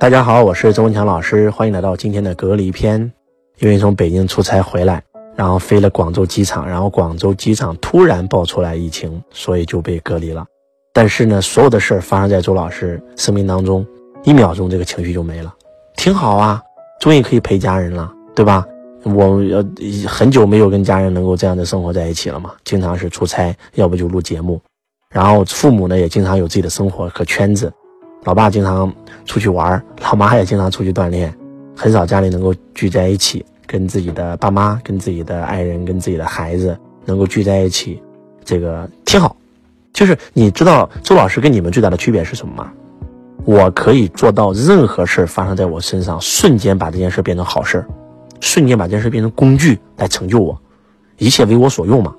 大家好，我是周文强老师，欢迎来到今天的隔离篇。因为从北京出差回来，然后飞了广州机场，然后广州机场突然爆出来疫情，所以就被隔离了。但是呢，所有的事儿发生在周老师生命当中，一秒钟这个情绪就没了，挺好啊，终于可以陪家人了，对吧？我呃很久没有跟家人能够这样的生活在一起了嘛，经常是出差，要不就录节目，然后父母呢也经常有自己的生活和圈子。老爸经常出去玩，老妈也经常出去锻炼，很少家里能够聚在一起，跟自己的爸妈、跟自己的爱人、跟自己的孩子能够聚在一起，这个挺好。就是你知道周老师跟你们最大的区别是什么吗？我可以做到任何事发生在我身上，瞬间把这件事变成好事，瞬间把这件事变成工具来成就我，一切为我所用嘛。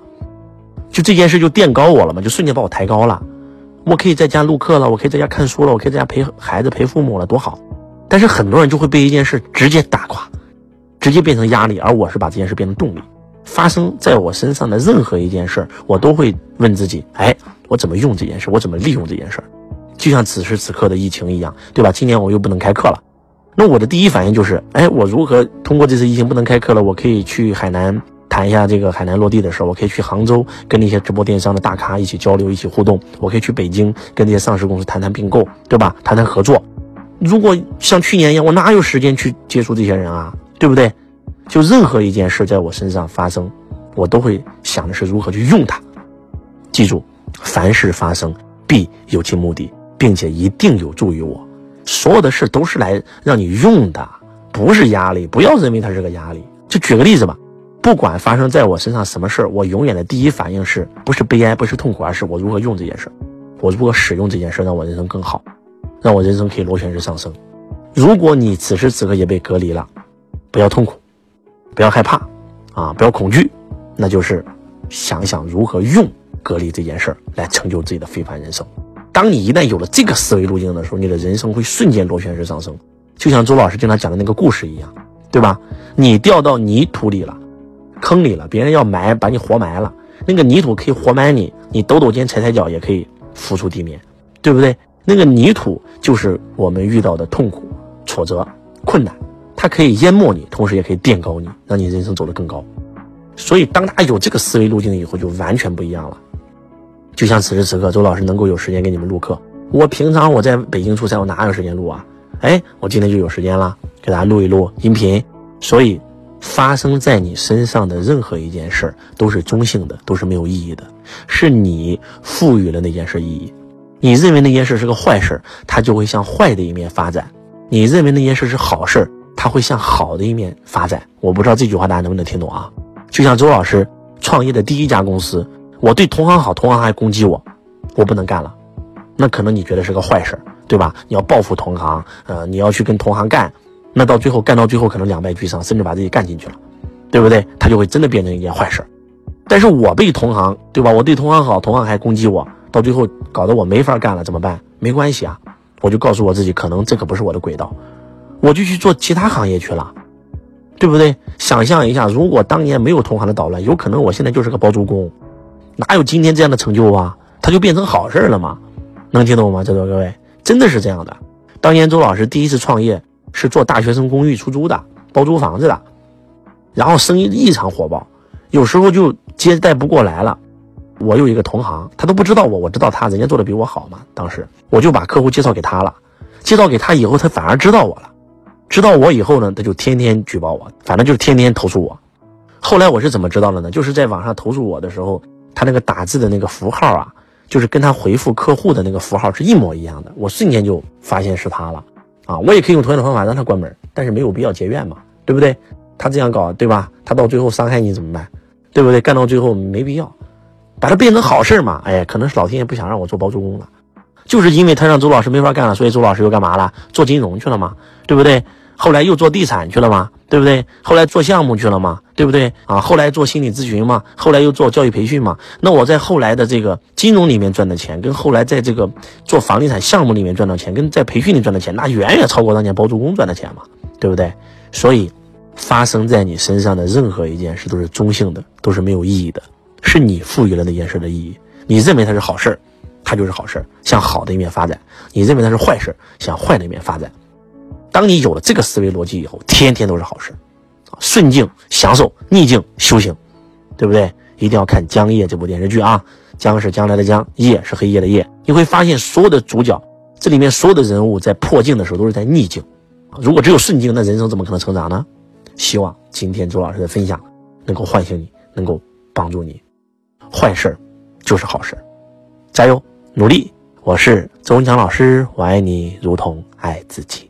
就这件事就垫高我了嘛，就瞬间把我抬高了。我可以在家录课了，我可以在家看书了，我可以在家陪孩子、陪父母了，多好！但是很多人就会被一件事直接打垮，直接变成压力，而我是把这件事变成动力。发生在我身上的任何一件事，我都会问自己：哎，我怎么用这件事？我怎么利用这件事？就像此时此刻的疫情一样，对吧？今年我又不能开课了，那我的第一反应就是：哎，我如何通过这次疫情不能开课了，我可以去海南？谈一下这个海南落地的事儿，我可以去杭州跟那些直播电商的大咖一起交流、一起互动。我可以去北京跟那些上市公司谈谈并购，对吧？谈谈合作。如果像去年一样，我哪有时间去接触这些人啊？对不对？就任何一件事在我身上发生，我都会想的是如何去用它。记住，凡事发生必有其目的，并且一定有助于我。所有的事都是来让你用的，不是压力。不要认为它是个压力。就举个例子吧。不管发生在我身上什么事儿，我永远的第一反应是不是悲哀，不是痛苦，而是我如何用这件事儿，我如何使用这件事儿，让我人生更好，让我人生可以螺旋式上升。如果你此时此刻也被隔离了，不要痛苦，不要害怕，啊，不要恐惧，那就是想想如何用隔离这件事儿来成就自己的非凡人生。当你一旦有了这个思维路径的时候，你的人生会瞬间螺旋式上升，就像周老师经常讲的那个故事一样，对吧？你掉到泥土里了。坑里了，别人要埋，把你活埋了。那个泥土可以活埋你，你抖抖肩、踩踩脚也可以浮出地面，对不对？那个泥土就是我们遇到的痛苦、挫折、困难，它可以淹没你，同时也可以垫高你，让你人生走得更高。所以，当大家有这个思维路径以后，就完全不一样了。就像此时此刻，周老师能够有时间给你们录课，我平常我在北京出差，我哪有时间录啊？哎，我今天就有时间了，给大家录一录音频。所以。发生在你身上的任何一件事儿都是中性的，都是没有意义的，是你赋予了那件事意义。你认为那件事是个坏事，它就会向坏的一面发展；你认为那件事是好事，它会向好的一面发展。我不知道这句话大家能不能听懂啊？就像周老师创业的第一家公司，我对同行好，同行还攻击我，我不能干了，那可能你觉得是个坏事，对吧？你要报复同行，呃，你要去跟同行干。那到最后干到最后，可能两败俱伤，甚至把自己干进去了，对不对？他就会真的变成一件坏事。但是我被同行，对吧？我对同行好，同行还攻击我，到最后搞得我没法干了，怎么办？没关系啊，我就告诉我自己，可能这可不是我的轨道，我就去做其他行业去了，对不对？想象一下，如果当年没有同行的捣乱，有可能我现在就是个包租公，哪有今天这样的成就啊？他就变成好事了嘛？能听懂吗？在座各位，真的是这样的。当年周老师第一次创业。是做大学生公寓出租的，包租房子的，然后生意异常火爆，有时候就接待不过来了。我有一个同行，他都不知道我，我知道他，人家做的比我好嘛。当时我就把客户介绍给他了，介绍给他以后，他反而知道我了。知道我以后呢，他就天天举报我，反正就是天天投诉我。后来我是怎么知道的呢？就是在网上投诉我的时候，他那个打字的那个符号啊，就是跟他回复客户的那个符号是一模一样的，我瞬间就发现是他了。啊，我也可以用同样的方法让他关门，但是没有必要结怨嘛，对不对？他这样搞，对吧？他到最后伤害你怎么办？对不对？干到最后没必要，把它变成好事嘛。哎，可能是老天爷不想让我做包租公了，就是因为他让周老师没法干了，所以周老师又干嘛了？做金融去了嘛，对不对？后来又做地产去了吗？对不对？后来做项目去了吗？对不对？啊，后来做心理咨询嘛，后来又做教育培训嘛。那我在后来的这个金融里面赚的钱，跟后来在这个做房地产项目里面赚到钱，跟在培训里赚的钱，那远远超过当年包租公赚的钱嘛，对不对？所以，发生在你身上的任何一件事都是中性的，都是没有意义的，是你赋予了那件事的意义。你认为它是好事儿它就是好事儿向好的一面发展；你认为它是坏事儿向坏的一面发展。当你有了这个思维逻辑以后，天天都是好事，顺境享受，逆境修行，对不对？一定要看《江夜》这部电视剧啊，江是将来的江，夜是黑夜的夜。你会发现，所有的主角，这里面所有的人物在破境的时候都是在逆境。如果只有顺境，那人生怎么可能成长呢？希望今天周老师的分享能够唤醒你，能够帮助你。坏事就是好事，加油努力！我是周文强老师，我爱你如同爱自己。